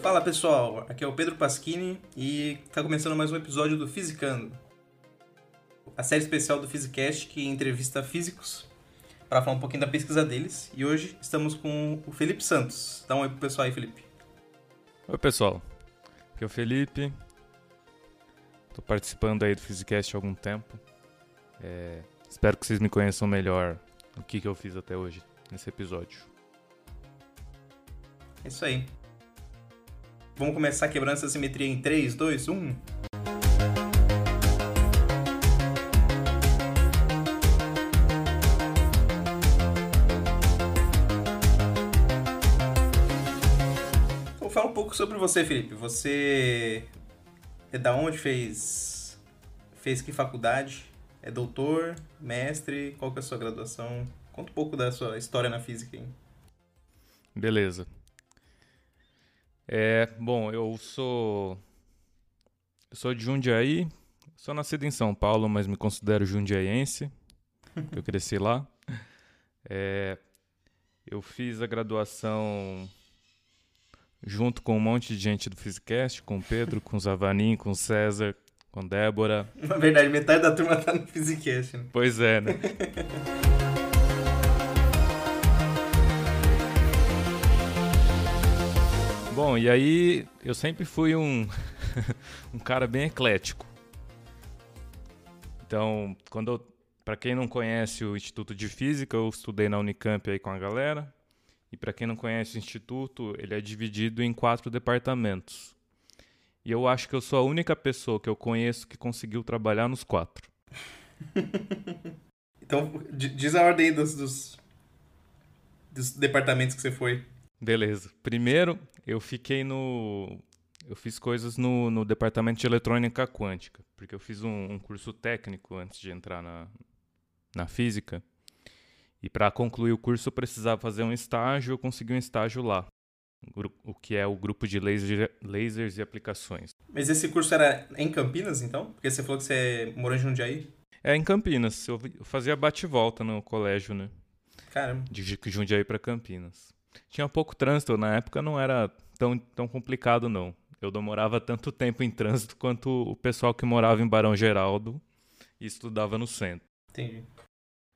Fala pessoal, aqui é o Pedro Pasquini e está começando mais um episódio do Fisicando, a série especial do Physicast que entrevista físicos para falar um pouquinho da pesquisa deles. E hoje estamos com o Felipe Santos. Dá um oi pro pessoal aí, Felipe. Oi pessoal, aqui é o Felipe, estou participando aí do Physicast há algum tempo. É, espero que vocês me conheçam melhor o que, que eu fiz até hoje nesse episódio. É isso aí. Vamos começar quebrando essa simetria em 3, 2, 1. Então fala um pouco sobre você, Felipe. Você é da onde? Fez fez que faculdade? É doutor, mestre? Qual que é a sua graduação? Conta um pouco da sua história na física. Hein? Beleza. É, bom, eu sou eu sou de Jundiaí, sou nascido em São Paulo, mas me considero jundiaiense. eu cresci lá. É, eu fiz a graduação junto com um monte de gente do Physicast, com o Pedro, com o Zavanin, com o César, com Débora. Na verdade, metade da turma tá no Physicast. Né? Pois é, né? Bom, e aí eu sempre fui um, um cara bem eclético. Então, quando para quem não conhece o Instituto de Física, eu estudei na Unicamp aí com a galera. E para quem não conhece o instituto, ele é dividido em quatro departamentos. E eu acho que eu sou a única pessoa que eu conheço que conseguiu trabalhar nos quatro. então, diz a ordem dos, dos, dos departamentos que você foi. Beleza. Primeiro, eu fiquei no. Eu fiz coisas no, no departamento de eletrônica quântica, porque eu fiz um, um curso técnico antes de entrar na, na física. E para concluir o curso eu precisava fazer um estágio, eu consegui um estágio lá, o que é o grupo de laser, lasers e aplicações. Mas esse curso era em Campinas, então? Porque você falou que você morou em Jundiaí? É, em Campinas. Eu fazia bate-volta no colégio, né? Caramba. De Jundiaí para Campinas. Tinha pouco trânsito, na época não era tão, tão complicado, não. Eu demorava tanto tempo em trânsito quanto o pessoal que morava em Barão Geraldo e estudava no centro. Entendi.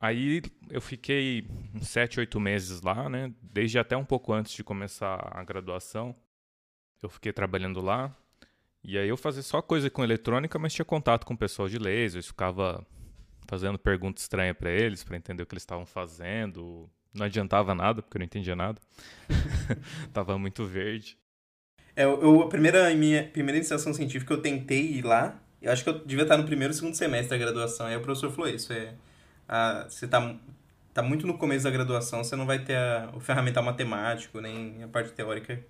Aí eu fiquei uns sete, oito meses lá, né? Desde até um pouco antes de começar a graduação. Eu fiquei trabalhando lá. E aí eu fazia só coisa com eletrônica, mas tinha contato com o pessoal de lasers, ficava fazendo perguntas estranhas para eles, para entender o que eles estavam fazendo, não adiantava nada, porque eu não entendia nada. Tava muito verde. É, eu, a primeira, minha primeira iniciação científica eu tentei ir lá. Eu acho que eu devia estar no primeiro ou segundo semestre da graduação. Aí o professor falou isso. É, a, você tá, tá muito no começo da graduação, você não vai ter a, o ferramental matemático, nem a parte teórica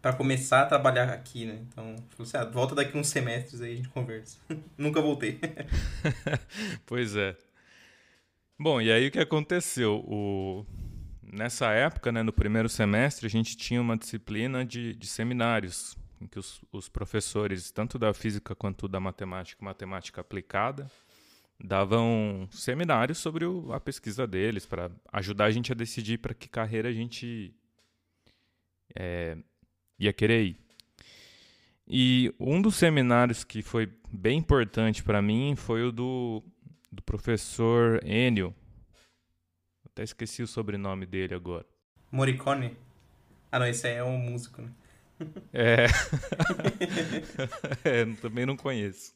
para começar a trabalhar aqui, né? Então, falou assim, ah, volta daqui uns semestres aí a gente conversa. Nunca voltei. pois é. Bom, e aí o que aconteceu? O... Nessa época, né, no primeiro semestre, a gente tinha uma disciplina de, de seminários, em que os, os, professores, tanto da física quanto da matemática, matemática aplicada, davam seminários sobre o, a pesquisa deles, para ajudar a gente a decidir para que carreira a gente é, ia querer ir. E um dos seminários que foi bem importante para mim foi o do do professor Enio. Até esqueci o sobrenome dele agora. Morricone? Ah, não, esse aí é um músico, né? É. é, também não conheço.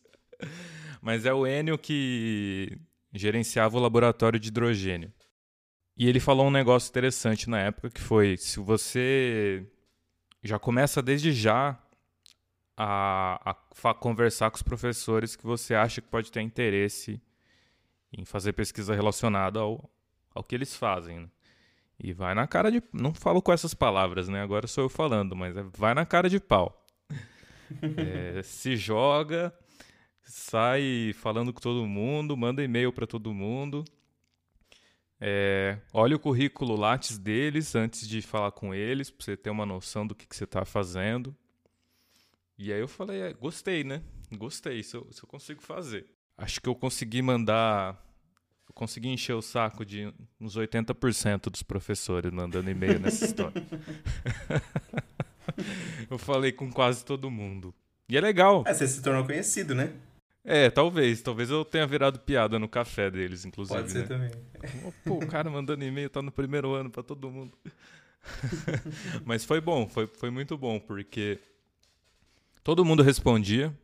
Mas é o Enio que gerenciava o laboratório de hidrogênio. E ele falou um negócio interessante na época que foi: se você já começa desde já a, a conversar com os professores que você acha que pode ter interesse em fazer pesquisa relacionada ao, ao que eles fazem. Né? E vai na cara de. Não falo com essas palavras, né? Agora sou eu falando, mas é, vai na cara de pau. é, se joga, sai falando com todo mundo, manda e-mail para todo mundo. É, olha o currículo Lattes deles antes de falar com eles, para você ter uma noção do que, que você está fazendo. E aí eu falei, é, gostei, né? Gostei, isso eu, isso eu consigo fazer. Acho que eu consegui mandar eu consegui encher o saco de uns 80% dos professores mandando e-mail nessa história. eu falei com quase todo mundo. E é legal. É, você se tornou conhecido, né? É, talvez. Talvez eu tenha virado piada no café deles, inclusive. Pode ser né? também. Pô, o cara mandando e-mail tá no primeiro ano para todo mundo. Mas foi bom, foi, foi muito bom, porque todo mundo respondia.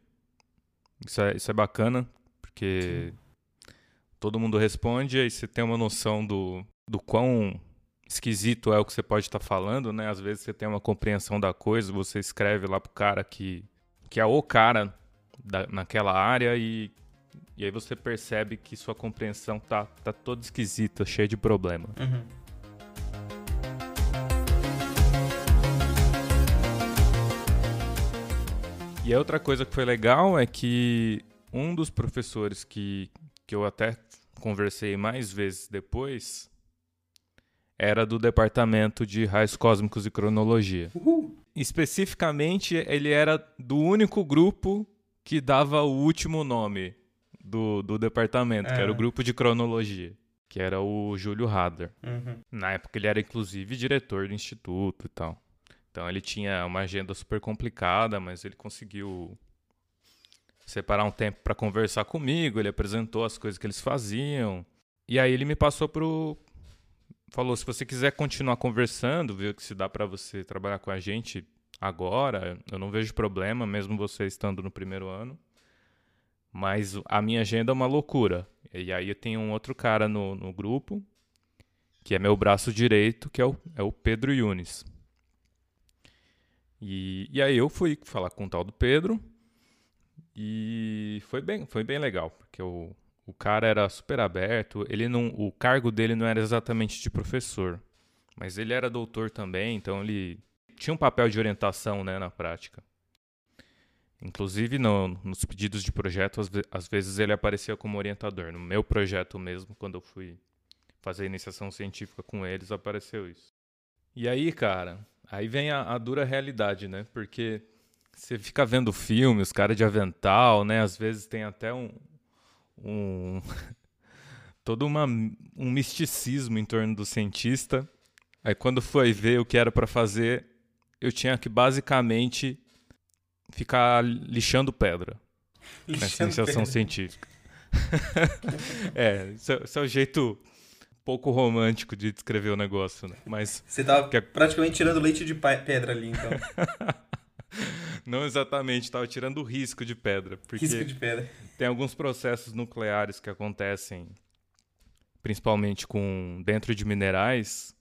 Isso é, isso é bacana, porque Sim. todo mundo responde e você tem uma noção do, do quão esquisito é o que você pode estar tá falando, né? Às vezes você tem uma compreensão da coisa, você escreve lá pro cara que, que é o cara da, naquela área e, e aí você percebe que sua compreensão tá, tá toda esquisita, cheia de problema. Uhum. E a outra coisa que foi legal é que um dos professores que, que eu até conversei mais vezes depois era do departamento de raios cósmicos e cronologia. Uhul. Especificamente, ele era do único grupo que dava o último nome do, do departamento, é. que era o é. grupo de cronologia, que era o Júlio Hader. Uhum. Na época ele era inclusive diretor do instituto e tal. Então ele tinha uma agenda super complicada, mas ele conseguiu separar um tempo para conversar comigo, ele apresentou as coisas que eles faziam. E aí ele me passou pro falou, se você quiser continuar conversando, ver que se dá para você trabalhar com a gente agora, eu não vejo problema, mesmo você estando no primeiro ano. Mas a minha agenda é uma loucura. E aí eu tenho um outro cara no, no grupo, que é meu braço direito, que é o, é o Pedro Yunes. E, e aí eu fui falar com o tal do Pedro, e foi bem, foi bem legal, porque o, o cara era super aberto, ele não, o cargo dele não era exatamente de professor, mas ele era doutor também, então ele tinha um papel de orientação né, na prática. Inclusive, no, nos pedidos de projeto, às, às, vezes ele aparecia como orientador. No meu projeto mesmo, quando eu fui fazer iniciação científica com eles, apareceu isso. E aí, cara, aí vem a, a dura realidade, né? Porque você fica vendo filme, os caras de avental, né? Às vezes tem até um. um todo uma, um misticismo em torno do cientista. Aí quando foi ver o que era para fazer, eu tinha que basicamente ficar lixando pedra lixando nessa iniciação pedra. científica. é, esse é, esse é o jeito pouco romântico de descrever o negócio, né? Mas você tava que... praticamente tirando leite de pedra ali, então. Não exatamente, estava tirando o risco de pedra, porque risco de pedra. tem alguns processos nucleares que acontecem, principalmente com dentro de minerais,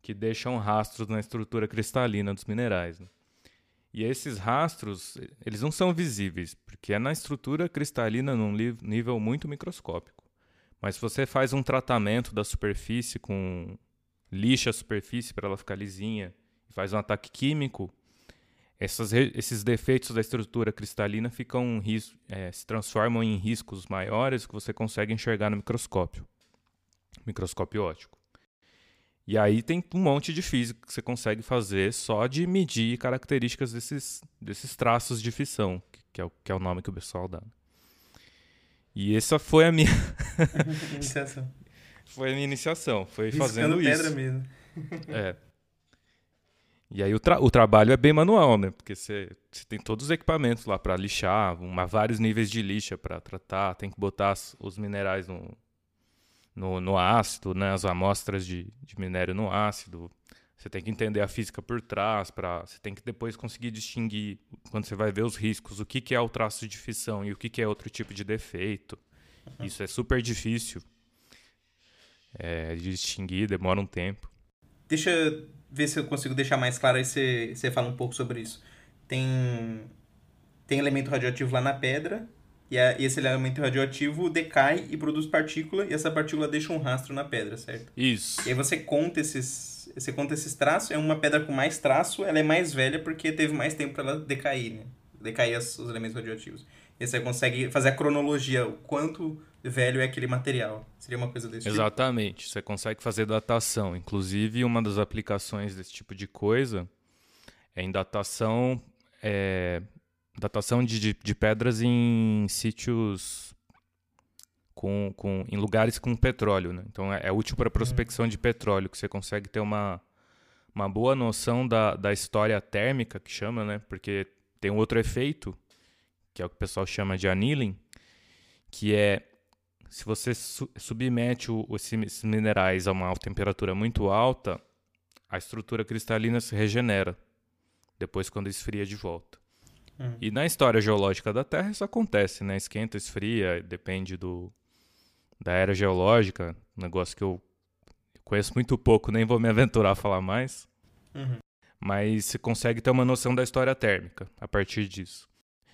que deixam rastros na estrutura cristalina dos minerais. Né? E esses rastros, eles não são visíveis, porque é na estrutura cristalina num nível muito microscópico. Mas se você faz um tratamento da superfície com lixa a superfície para ela ficar lisinha e faz um ataque químico, essas, esses defeitos da estrutura cristalina ficam é, se transformam em riscos maiores que você consegue enxergar no microscópio, microscópio óptico. E aí tem um monte de física que você consegue fazer só de medir características desses, desses traços de fissão, que é, o, que é o nome que o pessoal dá. E essa foi a minha iniciação. foi a minha iniciação, foi Riscando fazendo isso. pedra mesmo. é. E aí o, tra o trabalho é bem manual, né? Porque você, tem todos os equipamentos lá para lixar, uma, vários níveis de lixa para tratar, tem que botar as, os minerais no, no, no ácido, né, as amostras de, de minério no ácido. Você tem que entender a física por trás, para você tem que depois conseguir distinguir, quando você vai ver os riscos, o que, que é o traço de fissão e o que, que é outro tipo de defeito. Uhum. Isso é super difícil é, de distinguir, demora um tempo. Deixa ver se eu consigo deixar mais claro aí, você, você fala um pouco sobre isso. Tem, tem elemento radioativo lá na pedra, e, a, esse elemento radioativo decai e produz partícula, e essa partícula deixa um rastro na pedra, certo? Isso. E aí você conta esses, você conta esses traços, é uma pedra com mais traço, ela é mais velha porque teve mais tempo para ela decair, né? Decair os elementos radioativos. E você consegue fazer a cronologia, o quanto velho é aquele material. Seria uma coisa desse tipo? Exatamente. Tipo? Você consegue fazer datação. Inclusive, uma das aplicações desse tipo de coisa é em datação é, datação de, de, de pedras em sítios com, com, em lugares com petróleo. Né? Então é, é útil para prospecção de petróleo, que você consegue ter uma, uma boa noção da, da história térmica, que chama, né? Porque tem um outro efeito, que é o que o pessoal chama de annealing, que é se você su submete o, esses minerais a uma temperatura muito alta, a estrutura cristalina se regenera depois quando esfria de volta. Uhum. E na história geológica da Terra isso acontece, né? Esquenta, esfria, depende do da era geológica, negócio que eu conheço muito pouco, nem vou me aventurar a falar mais. Uhum. Mas você consegue ter uma noção da história térmica a partir disso.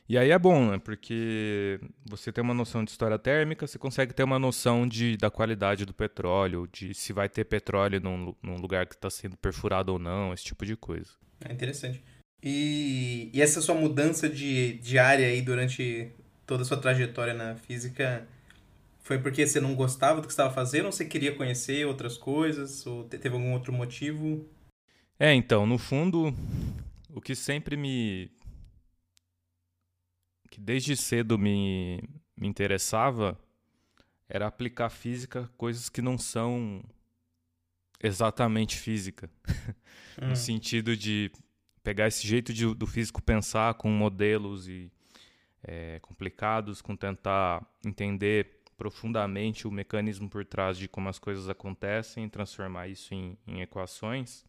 E aí é bom, né? Porque você tem uma noção de história térmica, você consegue ter uma noção de, da qualidade do petróleo, de se vai ter petróleo num, num lugar que está sendo perfurado ou não, esse tipo de coisa. É interessante. E, e essa sua mudança de, de área aí durante toda a sua trajetória na física foi porque você não gostava do que estava fazendo ou você queria conhecer outras coisas? Ou teve algum outro motivo? É, então, no fundo, o que sempre me, que desde cedo me, me interessava era aplicar física coisas que não são exatamente física. Hum. no sentido de pegar esse jeito de, do físico pensar com modelos e é, complicados, com tentar entender profundamente o mecanismo por trás de como as coisas acontecem, transformar isso em, em equações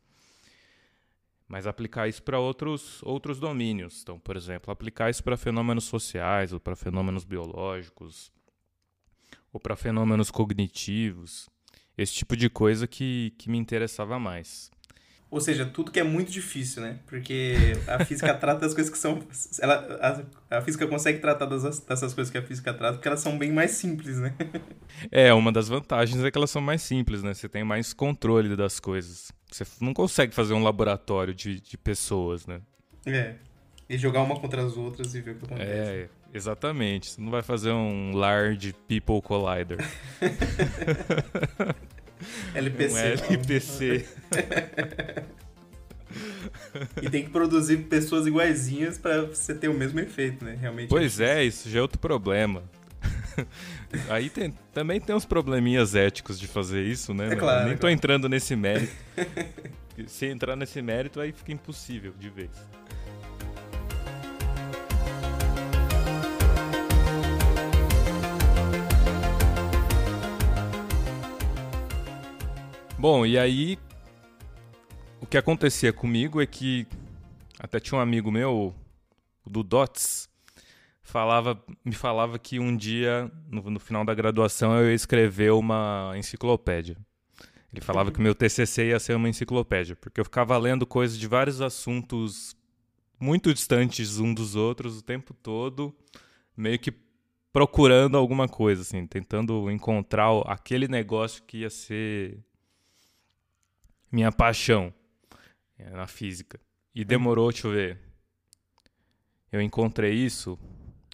mas aplicar isso para outros, outros domínios. Então, por exemplo, aplicar isso para fenômenos sociais, ou para fenômenos biológicos, ou para fenômenos cognitivos. Esse tipo de coisa que, que me interessava mais. Ou seja, tudo que é muito difícil, né? Porque a física trata das coisas que são. Ela, a, a física consegue tratar das, dessas coisas que a física trata porque elas são bem mais simples, né? É, uma das vantagens é que elas são mais simples, né? Você tem mais controle das coisas. Você não consegue fazer um laboratório de, de pessoas, né? É. E jogar uma contra as outras e ver o que acontece. É, exatamente. Você não vai fazer um large people collider. LPC. Um LPC. e tem que produzir pessoas iguaizinhas para você ter o mesmo efeito, né? Realmente. Pois é, é isso já é outro problema. Aí tem, também tem uns probleminhas éticos de fazer isso, né? É claro, nem é tô entrando nesse mérito. Se entrar nesse mérito, aí fica impossível de vez. Bom, e aí o que acontecia comigo é que até tinha um amigo meu, do Dots, falava, me falava que um dia, no, no, final da graduação, eu ia escrever uma enciclopédia. Ele falava que meu TCC ia ser uma enciclopédia, porque eu ficava lendo coisas de vários assuntos muito distantes um dos outros o tempo todo, meio que procurando alguma coisa, assim, tentando encontrar aquele negócio que ia ser minha paixão é, na física. E demorou, deixa eu ver. Eu encontrei isso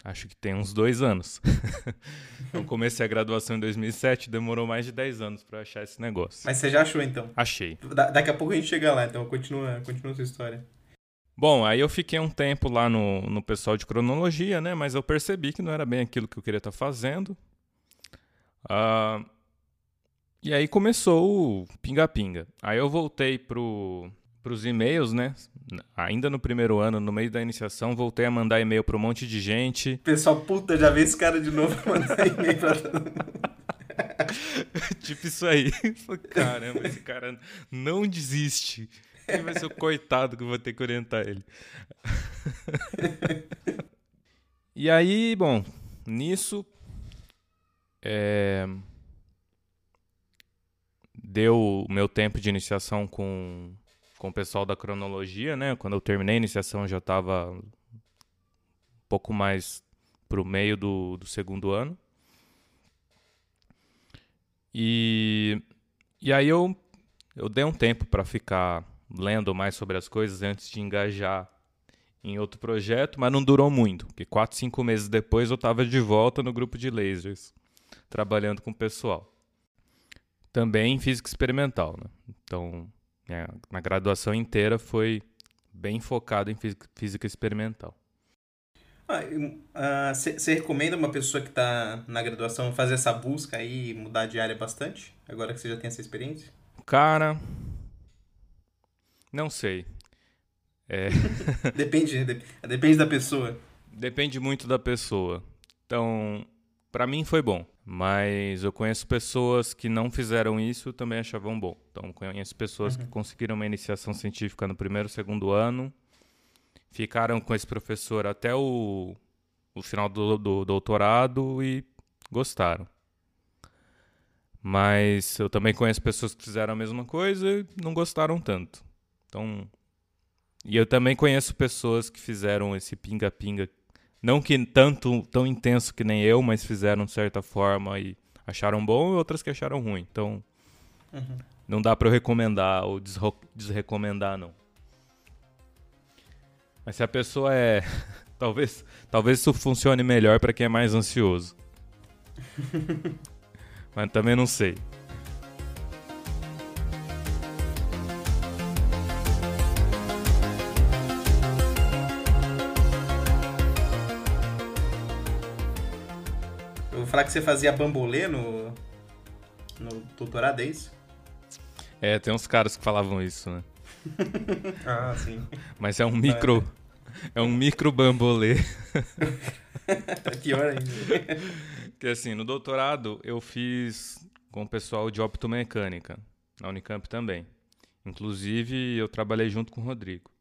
Acho que tem uns dois anos. eu comecei a graduação em 2007, demorou mais de 10 anos para achar esse negócio. Mas você já achou então? Achei. Da daqui a pouco a gente chega lá, então continua, continua a sua história. Bom, aí eu fiquei um tempo lá no, no pessoal de cronologia, né? Mas eu percebi que não era bem aquilo que eu queria estar tá fazendo. Uh, e aí começou o pinga-pinga. Aí eu voltei pro, pros e-mails, né? Ainda no primeiro ano, no meio da iniciação, voltei a mandar e-mail para um monte de gente. Pessoal, puta, já vi esse cara de novo mandar e-mail pra todo mundo. tipo isso aí. Caramba, esse cara não desiste. Quem vai ser o coitado que eu vou ter que orientar ele? e aí, bom, nisso. É... Deu o meu tempo de iniciação com com o pessoal da cronologia, né? Quando eu terminei a iniciação, já estava um pouco mais pro meio do, do segundo ano. E, e aí eu, eu dei um tempo para ficar lendo mais sobre as coisas antes de engajar em outro projeto, mas não durou muito, porque quatro, cinco meses depois eu estava de volta no grupo de lasers, trabalhando com o pessoal. Também em física experimental, né? Então, minha, minha graduação inteira foi bem focada em física, física experimental. Você ah, uh, recomenda uma pessoa que está na graduação fazer essa busca aí e mudar de área bastante? Agora que você já tem essa experiência? Cara, Não sei. É... depende, depende da pessoa. Depende muito da pessoa. Então, para mim foi bom, mas eu conheço pessoas que não fizeram isso e também achavam bom. Então, conheço pessoas uhum. que conseguiram uma iniciação científica no primeiro, segundo ano, ficaram com esse professor até o, o final do, do doutorado e gostaram. Mas eu também conheço pessoas que fizeram a mesma coisa e não gostaram tanto. Então, e eu também conheço pessoas que fizeram esse pinga-pinga, não que tanto tão intenso que nem eu, mas fizeram de certa forma e acharam bom e outras que acharam ruim. Então, uhum. não dá para eu recomendar ou desrecomendar não. Mas se a pessoa é talvez talvez isso funcione melhor para quem é mais ansioso. mas também não sei. Que você fazia bambolê no, no doutorado, é isso? É, tem uns caras que falavam isso, né? ah, sim. Mas é um micro. É um micro bambolê. é pior ainda. Que assim, no doutorado eu fiz com o pessoal de optomecânica, na Unicamp também. Inclusive, eu trabalhei junto com o Rodrigo.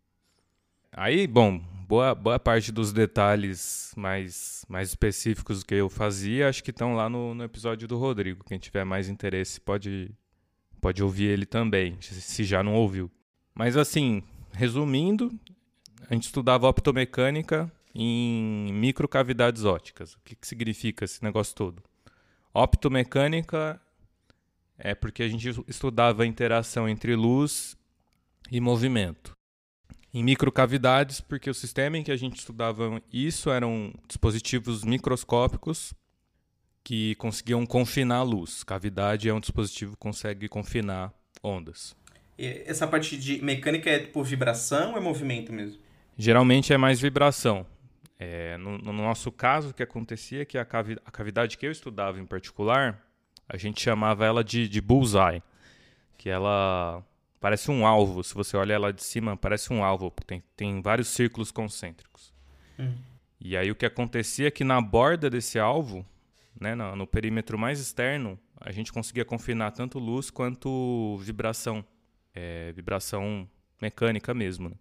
Aí, bom, boa, boa parte dos detalhes mais, mais específicos que eu fazia, acho que estão lá no, no episódio do Rodrigo. Quem tiver mais interesse pode, pode ouvir ele também, se já não ouviu. Mas assim, resumindo, a gente estudava optomecânica em microcavidades ópticas. O que, que significa esse negócio todo? Optomecânica é porque a gente estudava a interação entre luz e movimento. Em microcavidades, porque o sistema em que a gente estudava isso eram dispositivos microscópicos que conseguiam confinar a luz. Cavidade é um dispositivo que consegue confinar ondas. Essa parte de mecânica é tipo vibração ou é movimento mesmo? Geralmente é mais vibração. É, no, no, nosso caso, o que acontecia é que a, a, cavidade que eu estudava em particular, a gente chamava ela de, de bullseye, que ela parece um alvo. Se você olha ela de cima, parece um alvo, tem, tem vários círculos concêntricos. Hum. E aí o que acontecia é que na borda desse alvo, né, no, no perímetro mais externo, a gente conseguia confinar tanto luz quanto vibração é, vibração mecânica mesmo. Né?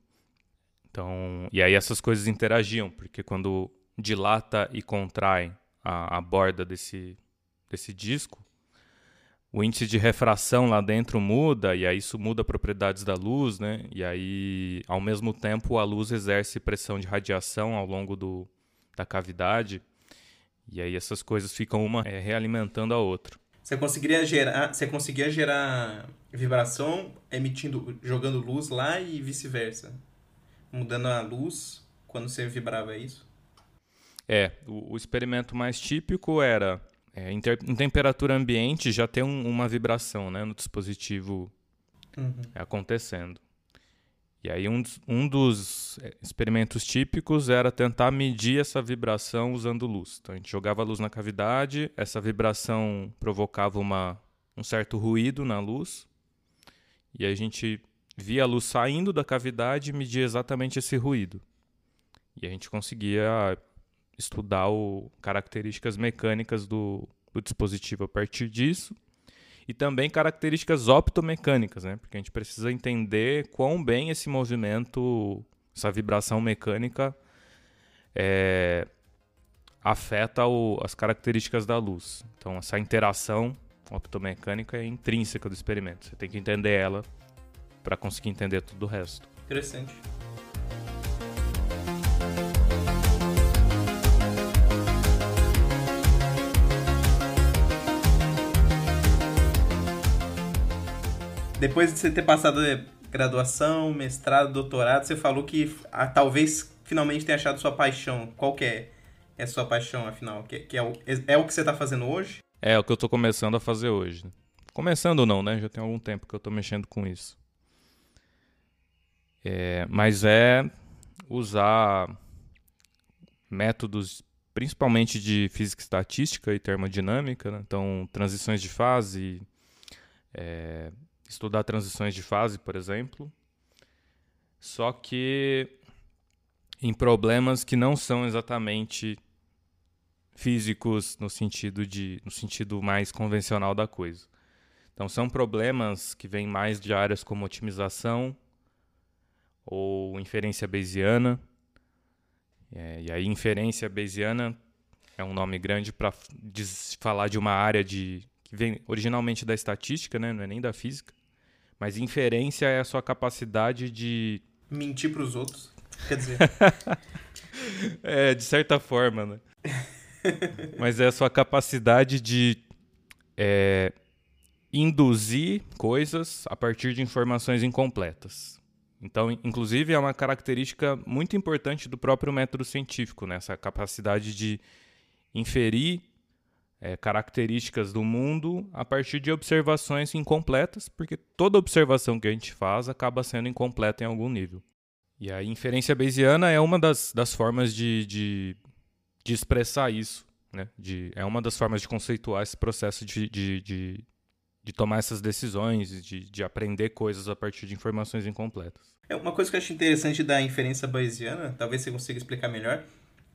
Então, e aí essas coisas interagiam, porque quando dilata e contrai a, a borda desse, desse disco, o índice de refração lá dentro muda, e aí isso muda propriedades da luz, né? E aí, ao mesmo tempo, a luz exerce pressão de radiação ao longo do, da cavidade, e aí essas coisas ficam uma é, realimentando a outra. Você conseguiria gerar, você conseguia gerar vibração emitindo, jogando luz lá e vice-versa, mudando a luz quando você vibrava é isso? É, o, o experimento mais típico era é, em, ter, em, temperatura ambiente já ter um, uma vibração, né, no dispositivo uhum. acontecendo. E aí um, um dos é, experimentos típicos era tentar medir essa vibração usando luz. Então a gente jogava a luz na cavidade, essa vibração provocava uma, um certo ruído na luz, e a gente via a luz saindo da cavidade e media exatamente esse ruído. E a gente conseguia estudar o, características mecânicas do, do dispositivo a partir disso e também características optomecânicas, né? Porque a gente precisa entender quão bem esse movimento, essa vibração mecânica é, afeta o, as características da luz. Então, essa interação optomecânica é intrínseca do experimento. Você tem que entender ela para conseguir entender tudo o resto. Interessante. Depois de você ter passado graduação, mestrado, doutorado, você falou que ah, talvez finalmente tenha achado sua paixão. Qual que é, é sua paixão, afinal? Que, que é, o, é, é o que você está fazendo hoje? É, é o que eu estou começando a fazer hoje. Começando não, né? Já tem algum tempo que eu estou mexendo com isso. É, mas é usar métodos principalmente de física estatística e termodinâmica, né? então transições de fase, é, estudar transições de fase, por exemplo, só que em problemas que não são exatamente físicos no sentido de no sentido mais convencional da coisa. Então são problemas que vêm mais de áreas como otimização ou inferência bayesiana. É, e aí inferência bayesiana é um nome grande para falar de uma área de que vem originalmente da estatística, né? não é nem da física. Mas inferência é a sua capacidade de. Mentir para os outros. Quer dizer. é, de certa forma, né? Mas é a sua capacidade de é, induzir coisas a partir de informações incompletas. Então, inclusive, é uma característica muito importante do próprio método científico, né? essa capacidade de inferir é, características do mundo a partir de observações incompletas, porque toda observação que a gente faz acaba sendo incompleta em algum nível. E a inferência bayesiana é uma das, das formas de, de, de expressar isso. Né? De, é uma das formas de conceituar esse processo de, de, de, de tomar essas decisões, de, de aprender coisas a partir de informações incompletas. É uma coisa que eu acho interessante da inferência bayesiana, talvez você consiga explicar melhor,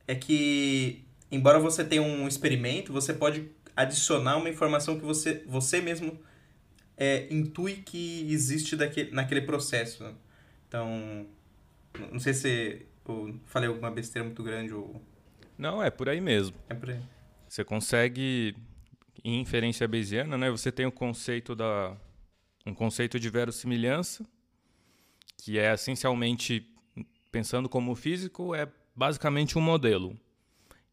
é que embora você tenha um experimento, você pode adicionar uma informação que você, você mesmo é, intui que existe daquele, naquele processo. Né? Então, não sei se eu falei alguma besteira muito grande ou... Não, é por aí mesmo. É por aí. Você consegue, em inferência bayesiana, né, você tem o conceito da um conceito de verossimilhança, que é essencialmente, pensando como físico, é basicamente um modelo.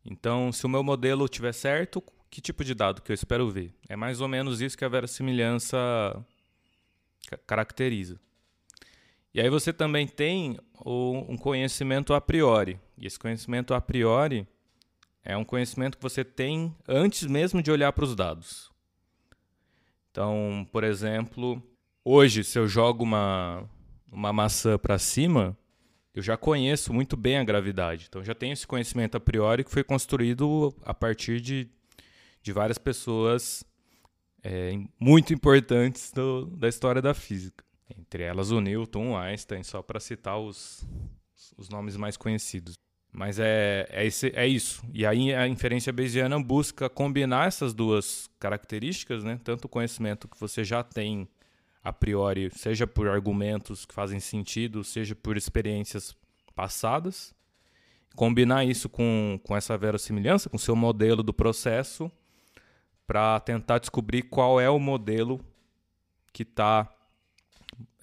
Então, se o meu modelo tiver certo, que tipo de dado que eu espero ver? É mais ou menos isso que a verossimilhança caracteriza. E aí você também tem um conhecimento a priori. E esse conhecimento a priori é um conhecimento que você tem antes mesmo de olhar para os dados. Então, por exemplo, hoje, se eu jogo uma, uma maçã para cima, eu já conheço muito bem a gravidade. Então já tenho esse conhecimento a priori que foi construído a partir de, de várias pessoas é, muito importantes do, da história da física. Entre elas o Newton, o Einstein, só para citar os, os nomes mais conhecidos. Mas é, é, esse, é isso. E aí a inferência bayesiana busca combinar essas duas características, né? tanto o conhecimento que você já tem a priori, seja por argumentos que fazem sentido, seja por experiências passadas, combinar isso com, com essa verossimilhança, com seu modelo do processo, para tentar descobrir qual é o modelo que está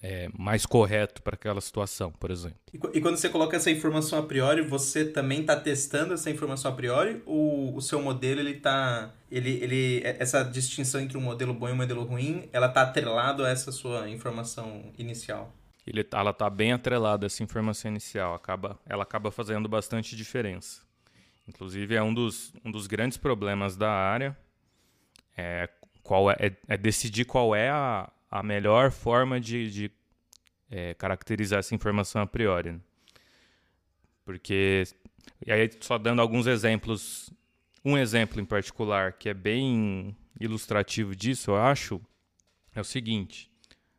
é, mais correto para aquela situação, por exemplo. E, quando você coloca essa informação a priori, você também está testando essa informação a priori ou o seu modelo ele está ele, ele é, essa distinção entre um modelo bom e um modelo ruim, ela está atrelado a essa sua informação inicial? Ele, ela está bem atrelada a essa informação inicial, acaba, ela acaba fazendo bastante diferença. Inclusive é um dos, um dos grandes problemas da área é, qual é, é, é decidir qual é a, a melhor forma de, de é, caracterizar essa informação a priori. Né? Porque, e aí só dando alguns exemplos, um exemplo em particular que é bem ilustrativo disso, eu acho, é o seguinte: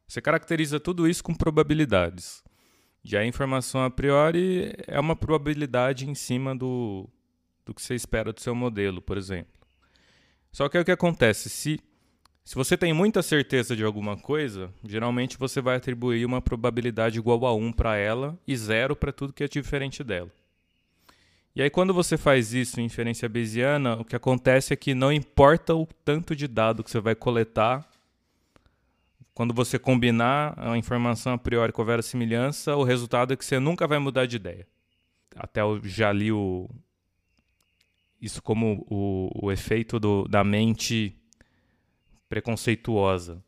você caracteriza tudo isso com probabilidades. E a informação a priori é uma probabilidade em cima do, do que você espera do seu modelo, por exemplo. Só que é o que acontece, se se você tem muita certeza de alguma coisa, geralmente você vai atribuir uma probabilidade igual a 1 para ela e 0 para tudo que é diferente dela. E aí, quando você faz isso em inferência bayesiana, o que acontece é que não importa o tanto de dado que você vai coletar, quando você combinar a informação a priori com a verossimilhança, o resultado é que você nunca vai mudar de ideia. Até eu já li o, isso como o, o efeito do, da mente preconceituosa.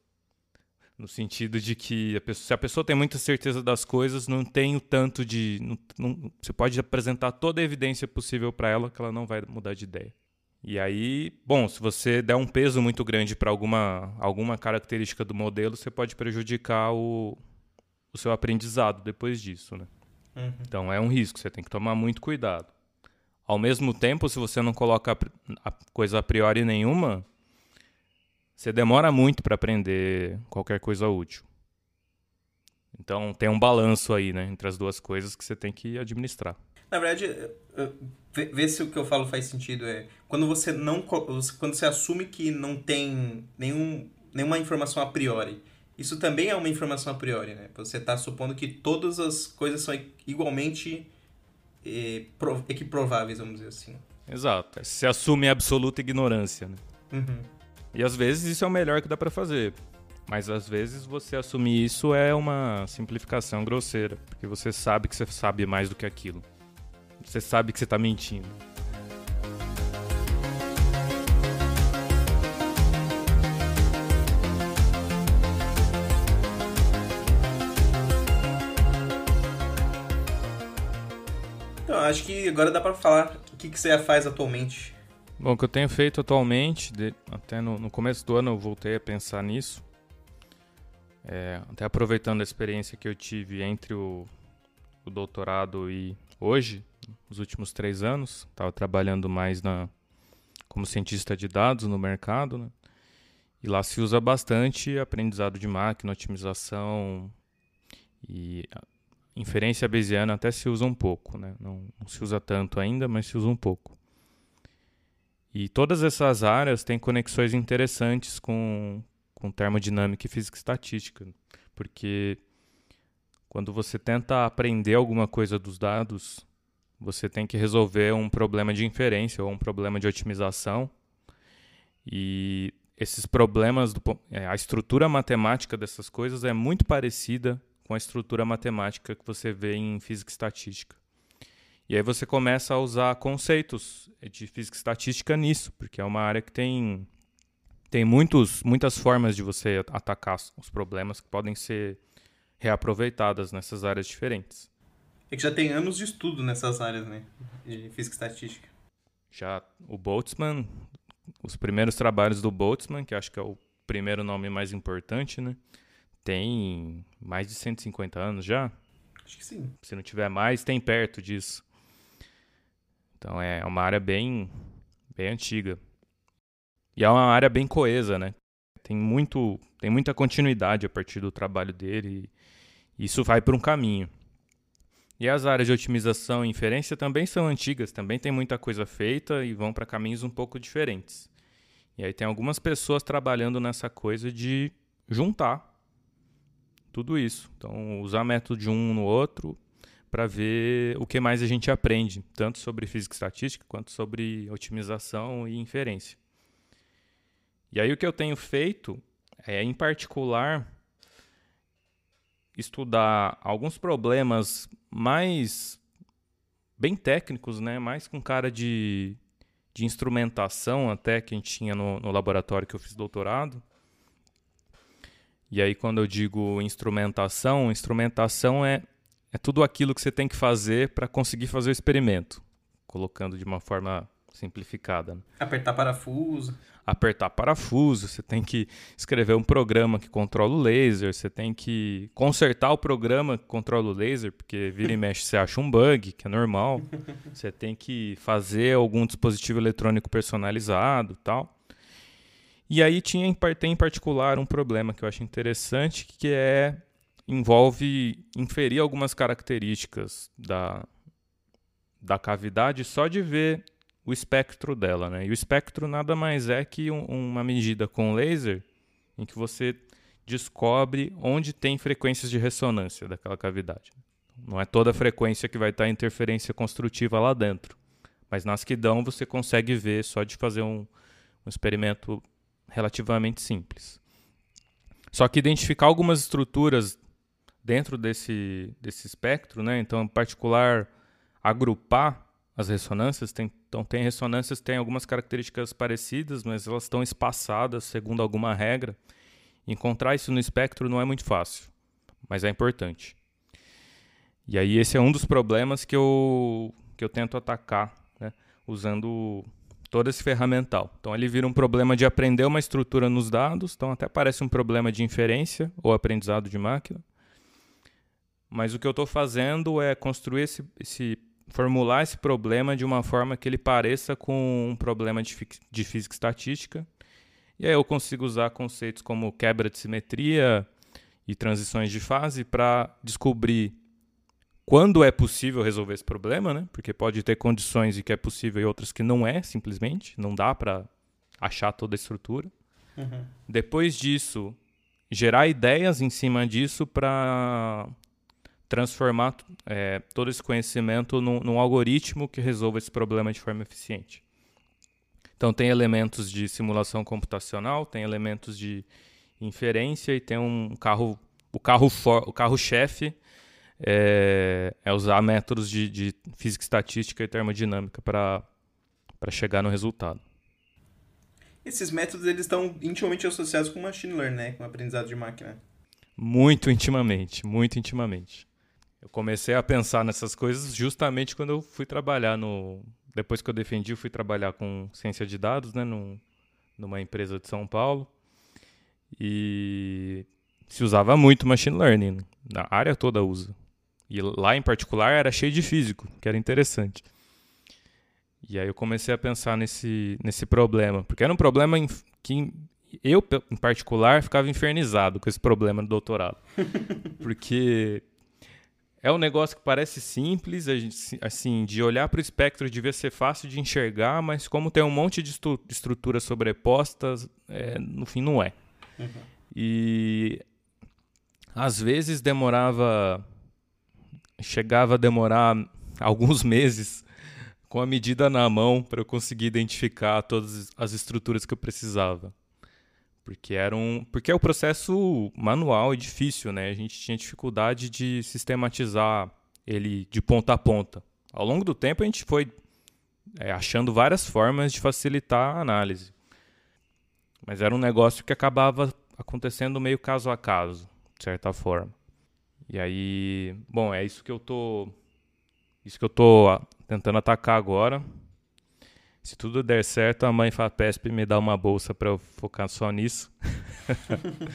No sentido de que a pessoa, se a pessoa tem muita certeza das coisas, não tem o tanto de. Não, não, você pode apresentar toda a evidência possível para ela que ela não vai mudar de ideia. E aí, bom, se você der um peso muito grande para alguma, alguma característica do modelo, você pode prejudicar o, o seu aprendizado depois disso, né? Uhum. Então é um risco, você tem que tomar muito cuidado. Ao mesmo tempo, se você não coloca a coisa a priori nenhuma, você demora muito para aprender qualquer coisa útil. Então, tem um balanço aí, né, entre as duas coisas que você tem que administrar. Na verdade, ver se o que eu falo faz sentido é quando você não quando você assume que não tem nenhum, nenhuma informação a priori. Isso também é uma informação a priori, né? Você está supondo que todas as coisas são igualmente eh, equiprováveis, vamos dizer assim. Exato. Você assume absoluta ignorância, né? Uhum. E às vezes isso é o melhor que dá para fazer. Mas às vezes você assumir isso é uma simplificação grosseira, porque você sabe que você sabe mais do que aquilo. Você sabe que você está mentindo. Então, acho que agora dá para falar o que, que você faz atualmente. Bom, o que eu tenho feito atualmente, de, até no, no, começo do ano eu voltei a pensar nisso. É, até aproveitando a experiência que eu tive entre o, o doutorado e hoje, os últimos três anos. Estava trabalhando mais na, como cientista de dados no mercado. Né? E lá se usa bastante aprendizado de máquina, otimização e inferência bayesiana até se usa um pouco. Né? Não, não se usa tanto ainda, mas se usa um pouco. E todas essas áreas têm conexões interessantes com, com termodinâmica e física estatística, porque quando você tenta aprender alguma coisa dos dados, você tem que resolver um problema de inferência ou um problema de otimização. E esses problemas, do, é, a estrutura matemática dessas coisas é muito parecida com a estrutura matemática que você vê em física estatística. E aí você começa a usar conceitos de física e estatística nisso, porque é uma área que tem, tem muitos, muitas formas de você atacar os problemas que podem ser reaproveitadas nessas áreas diferentes. É que já tem anos de estudo nessas áreas, né? De física e estatística. Já o Boltzmann, os primeiros trabalhos do Boltzmann, que acho que é o primeiro nome mais importante, né? Tem mais de 150 anos já. Acho que sim. Se não tiver mais, tem perto disso. Então é uma área bem, bem antiga. E é uma área bem coesa, né? Tem, muito, tem muita continuidade a partir do trabalho dele. E isso vai por um caminho. E as áreas de otimização e inferência também são antigas, também tem muita coisa feita e vão para caminhos um pouco diferentes. E aí tem algumas pessoas trabalhando nessa coisa de juntar tudo isso. Então, usar método de um no outro para ver o que mais a gente aprende, tanto sobre física e estatística quanto sobre otimização e inferência. E aí o que eu tenho feito é, em particular, estudar alguns problemas mais bem técnicos, né? Mais com cara de, de instrumentação até que a gente tinha no, no laboratório que eu fiz doutorado. E aí quando eu digo instrumentação, instrumentação é, é tudo aquilo que você tem que fazer para conseguir fazer o experimento, colocando de uma forma simplificada. Né? Apertar parafuso apertar parafuso, você tem que escrever um programa que controla o laser, você tem que consertar o programa que controla o laser, porque vira e mexe você acha um bug, que é normal. Você tem que fazer algum dispositivo eletrônico personalizado tal. E aí tinha tem em particular um problema que eu acho interessante, que é envolve inferir algumas características da, da cavidade só de ver o espectro dela. Né? E o espectro nada mais é que um, uma medida com laser em que você descobre onde tem frequências de ressonância daquela cavidade. Não é toda a frequência que vai estar interferência construtiva lá dentro, mas nas que dão você consegue ver só de fazer um, um experimento relativamente simples. Só que identificar algumas estruturas dentro desse, desse espectro, né? então, em particular, agrupar as ressonâncias. Tem, então, tem ressonâncias que têm algumas características parecidas, mas elas estão espaçadas segundo alguma regra. Encontrar isso no espectro não é muito fácil, mas é importante. E aí esse é um dos problemas que eu, que eu tento atacar, né, usando todo esse ferramental. Então ele vira um problema de aprender uma estrutura nos dados, então até parece um problema de inferência ou aprendizado de máquina. Mas o que eu estou fazendo é construir esse, esse formular esse problema de uma forma que ele pareça com um problema de, de física estatística. E aí eu consigo usar conceitos como quebra de simetria e transições de fase para descobrir quando é possível resolver esse problema, né? Porque pode ter condições em que é possível e outras que não é, simplesmente. Não dá para achar toda a estrutura. Uhum. Depois disso, gerar ideias em cima disso para transformar é, todo esse conhecimento num, num, algoritmo que resolva esse problema de forma eficiente. Então, tem elementos de simulação computacional, tem elementos de inferência e tem um carro, o carro for, o carro chefe é, é usar métodos de, de, física estatística e termodinâmica para chegar no resultado. Esses métodos eles estão intimamente associados com machine learning, né? com aprendizado de máquina. Muito intimamente, muito intimamente. Eu comecei a pensar nessas coisas justamente quando eu fui trabalhar no. Depois que eu defendi, eu fui trabalhar com ciência de dados, né, num, numa empresa de São Paulo. E se usava muito machine learning. Na área toda usa. E lá em particular era cheio de físico, que era interessante. E aí eu comecei a pensar nesse, nesse problema, porque era um problema em, que eu, em particular, ficava infernizado com esse problema no doutorado. porque é um negócio que parece simples, assim, de olhar para o espectro devia ser fácil de enxergar, mas como tem um monte de estruturas sobrepostas, é, no fim não é. Uhum. E às vezes demorava chegava a demorar alguns meses com a medida na mão para eu conseguir identificar todas as estruturas que eu precisava. Porque era um, porque é o um processo manual e difícil, né? A gente tinha dificuldade de sistematizar ele de ponta a ponta. Ao longo do tempo a gente foi é, achando várias formas de facilitar a análise. Mas era um negócio que acabava acontecendo meio caso a caso, de certa forma. E aí, bom, é isso que eu tô isso que eu tô tentando atacar agora. Se tudo der certo, a mãe FAPESP me dá uma bolsa para eu focar só nisso.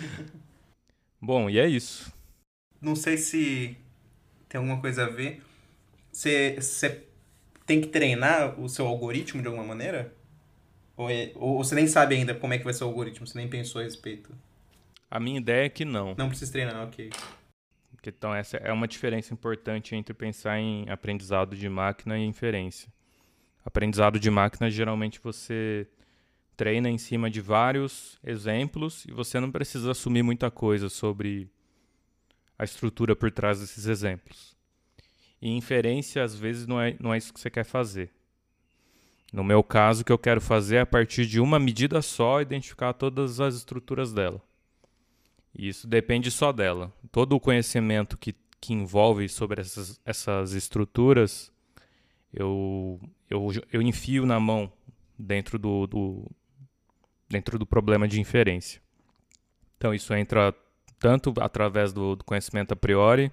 bom, e é isso. Não sei se tem alguma coisa a ver. Você tem que treinar o seu algoritmo de alguma maneira? Ou, é, ou você nem sabe ainda como é que vai ser o algoritmo? Você nem pensou a respeito? A minha ideia é que não. Não precisa treinar, ok. Então, essa é uma diferença importante entre pensar em aprendizado de máquina e inferência. Aprendizado de máquina, geralmente você treina em cima de vários exemplos e você não precisa assumir muita coisa sobre a estrutura por trás desses exemplos. E inferência, às vezes, não é, não é isso que você quer fazer. No meu caso, o que eu quero fazer é, a partir de uma medida só, identificar todas as estruturas dela. E isso depende só dela. Todo o conhecimento que, que envolve sobre essas, essas estruturas, eu, eu, eu enfio na mão dentro do, do, dentro do problema de inferência. Então, isso entra tanto através do, do conhecimento a priori,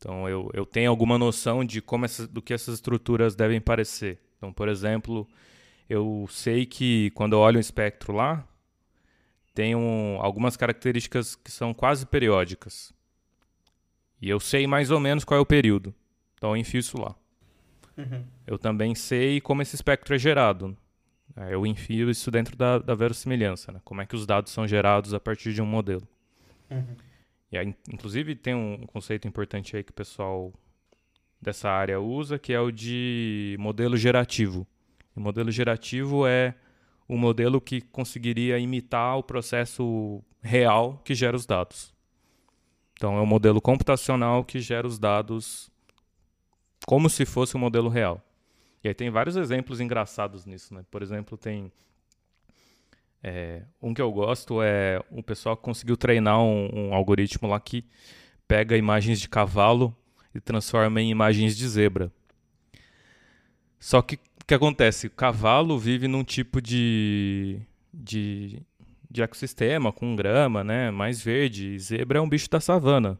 então eu, eu tenho alguma noção de como do que essas estruturas devem parecer. Então, por exemplo, eu sei que quando eu olho um espectro lá, tem um, algumas características que são quase periódicas. E eu sei mais ou menos qual é o período. Então eu enfio isso lá. Uhum. Eu também sei como esse espectro é gerado. É, eu enfio isso dentro da, da verossimilhança, né? como é que os dados são gerados a partir de um modelo. Uhum. E aí, inclusive tem um conceito importante aí que o pessoal dessa área usa, que é o de modelo gerativo. O modelo gerativo é um modelo que conseguiria imitar o processo real que gera os dados. Então, é um modelo computacional que gera os dados como se fosse um modelo real. E aí tem vários exemplos engraçados nisso. Né? Por exemplo, tem é, um que eu gosto é o pessoal que conseguiu treinar um, um, algoritmo lá que pega imagens de cavalo e transforma em imagens de zebra. Só que que acontece? O cavalo vive num tipo de, de, de ecossistema com grama, né? Mais verde. E zebra é um bicho da savana.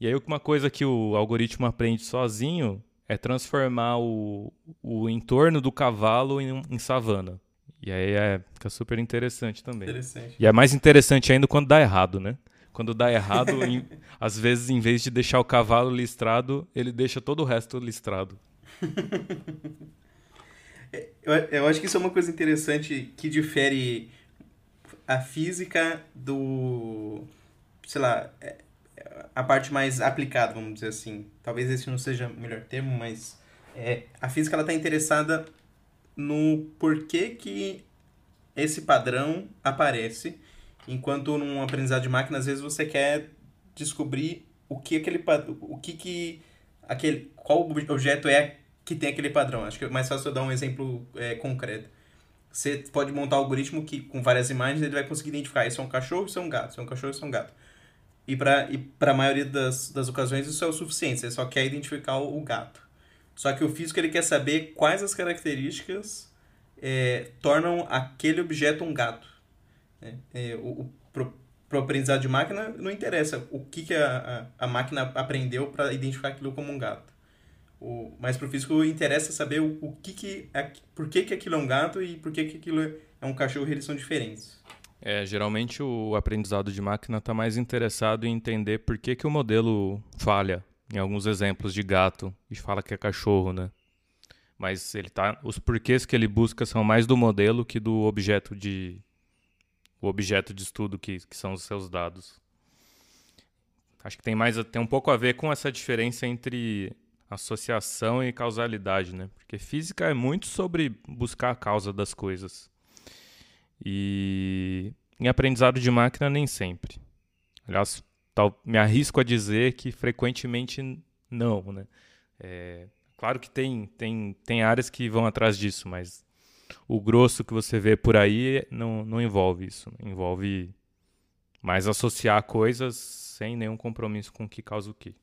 E aí uma coisa que o algoritmo aprende sozinho é transformar o, o entorno do cavalo em, em savana. E aí é, fica super interessante também. Interessante. E é mais interessante ainda quando dá errado, né? Quando dá errado, em, às vezes, em vez de deixar o cavalo listrado, ele deixa todo o resto listrado. Eu, eu acho que isso é uma coisa interessante que difere a física do sei lá, é, a parte mais aplicada, vamos dizer assim. Talvez esse não seja o melhor termo, mas é, a física ela está interessada no porquê que esse padrão aparece, enquanto num aprendizado de máquina, às vezes você quer descobrir o que aquele o que que aquele qual objeto é que tem aquele padrão. Acho que é mais fácil eu dar um exemplo é, concreto. Você pode montar um algoritmo que com várias imagens ele vai conseguir identificar isso é um cachorro, isso é um gato, isso é um cachorro, isso é um gato. E para e maioria das, das ocasiões isso é o suficiente, você só quer identificar o, o gato. Só que o físico ele quer saber quais as características é, tornam aquele objeto um gato. É, é, o, o aprendizado de máquina não interessa o que, que a, a, a máquina aprendeu para identificar aquilo como um gato. O, mas para o físico interessa saber o, o que que, por que, que aquilo é um gato e por que, que aquilo é um cachorro eles são diferentes. É, geralmente o aprendizado de máquina está mais interessado em entender por que, que o modelo falha em alguns exemplos de gato e fala que é cachorro, né? Mas ele tá, os porquês que ele busca são mais do modelo que do objeto de o objeto de estudo que, que são os seus dados. Acho que tem mais tem um pouco a ver com essa diferença entre associação e causalidade, né? Porque física é muito sobre buscar a causa das coisas. E em aprendizado de máquina, nem sempre. Aliás, tal, me arrisco a dizer que frequentemente não, né? É, claro que tem, tem, tem áreas que vão atrás disso, mas o grosso que você vê por aí não, não envolve isso. Envolve mais associar coisas sem nenhum compromisso com o que causa o que.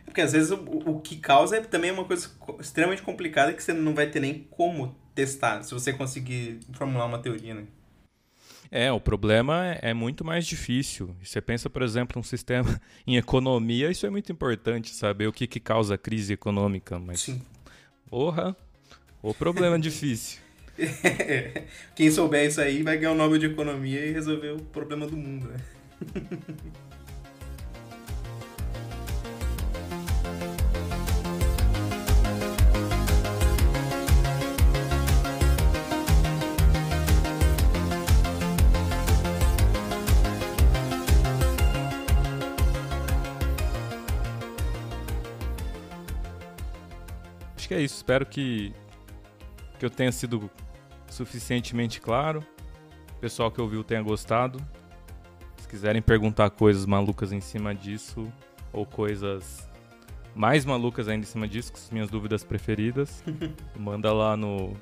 É porque às vezes o, o que causa é também uma coisa extremamente complicada que você não vai ter nem como testar se você conseguir formular uma teoria, né? É, o problema é, é muito mais difícil. Você pensa, por exemplo, um sistema em economia, isso é muito importante, saber o que, que causa a crise econômica. Mas, Sim. porra, o problema é difícil. Quem souber isso aí vai ganhar o Nobel de Economia e resolver o problema do mundo, né? Acho que é isso. Espero que, que eu tenha sido suficientemente claro. O pessoal que ouviu tenha gostado. Se quiserem perguntar coisas malucas em cima disso, ou coisas mais malucas ainda em cima disso, com as minhas dúvidas preferidas, manda lá no,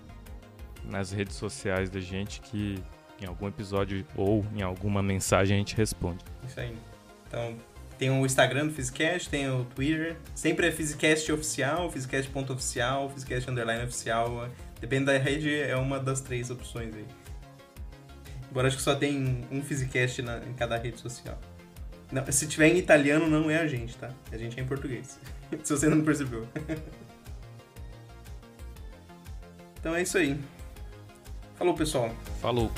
nas redes sociais da gente que em algum episódio ou em alguma mensagem a gente responde. Isso aí. Então, tem o Instagram do Physicast, tem o Twitter. Sempre é Physicast oficial, Physicast.oficial, Physicast underline oficial. Depende da rede, é uma das três opções aí. Embora acho que só tem um Physicast na, em cada rede social. Não, se tiver em italiano, não é a gente, tá? A gente é em português. se você não percebeu. então é isso aí. Falou, pessoal. Falou.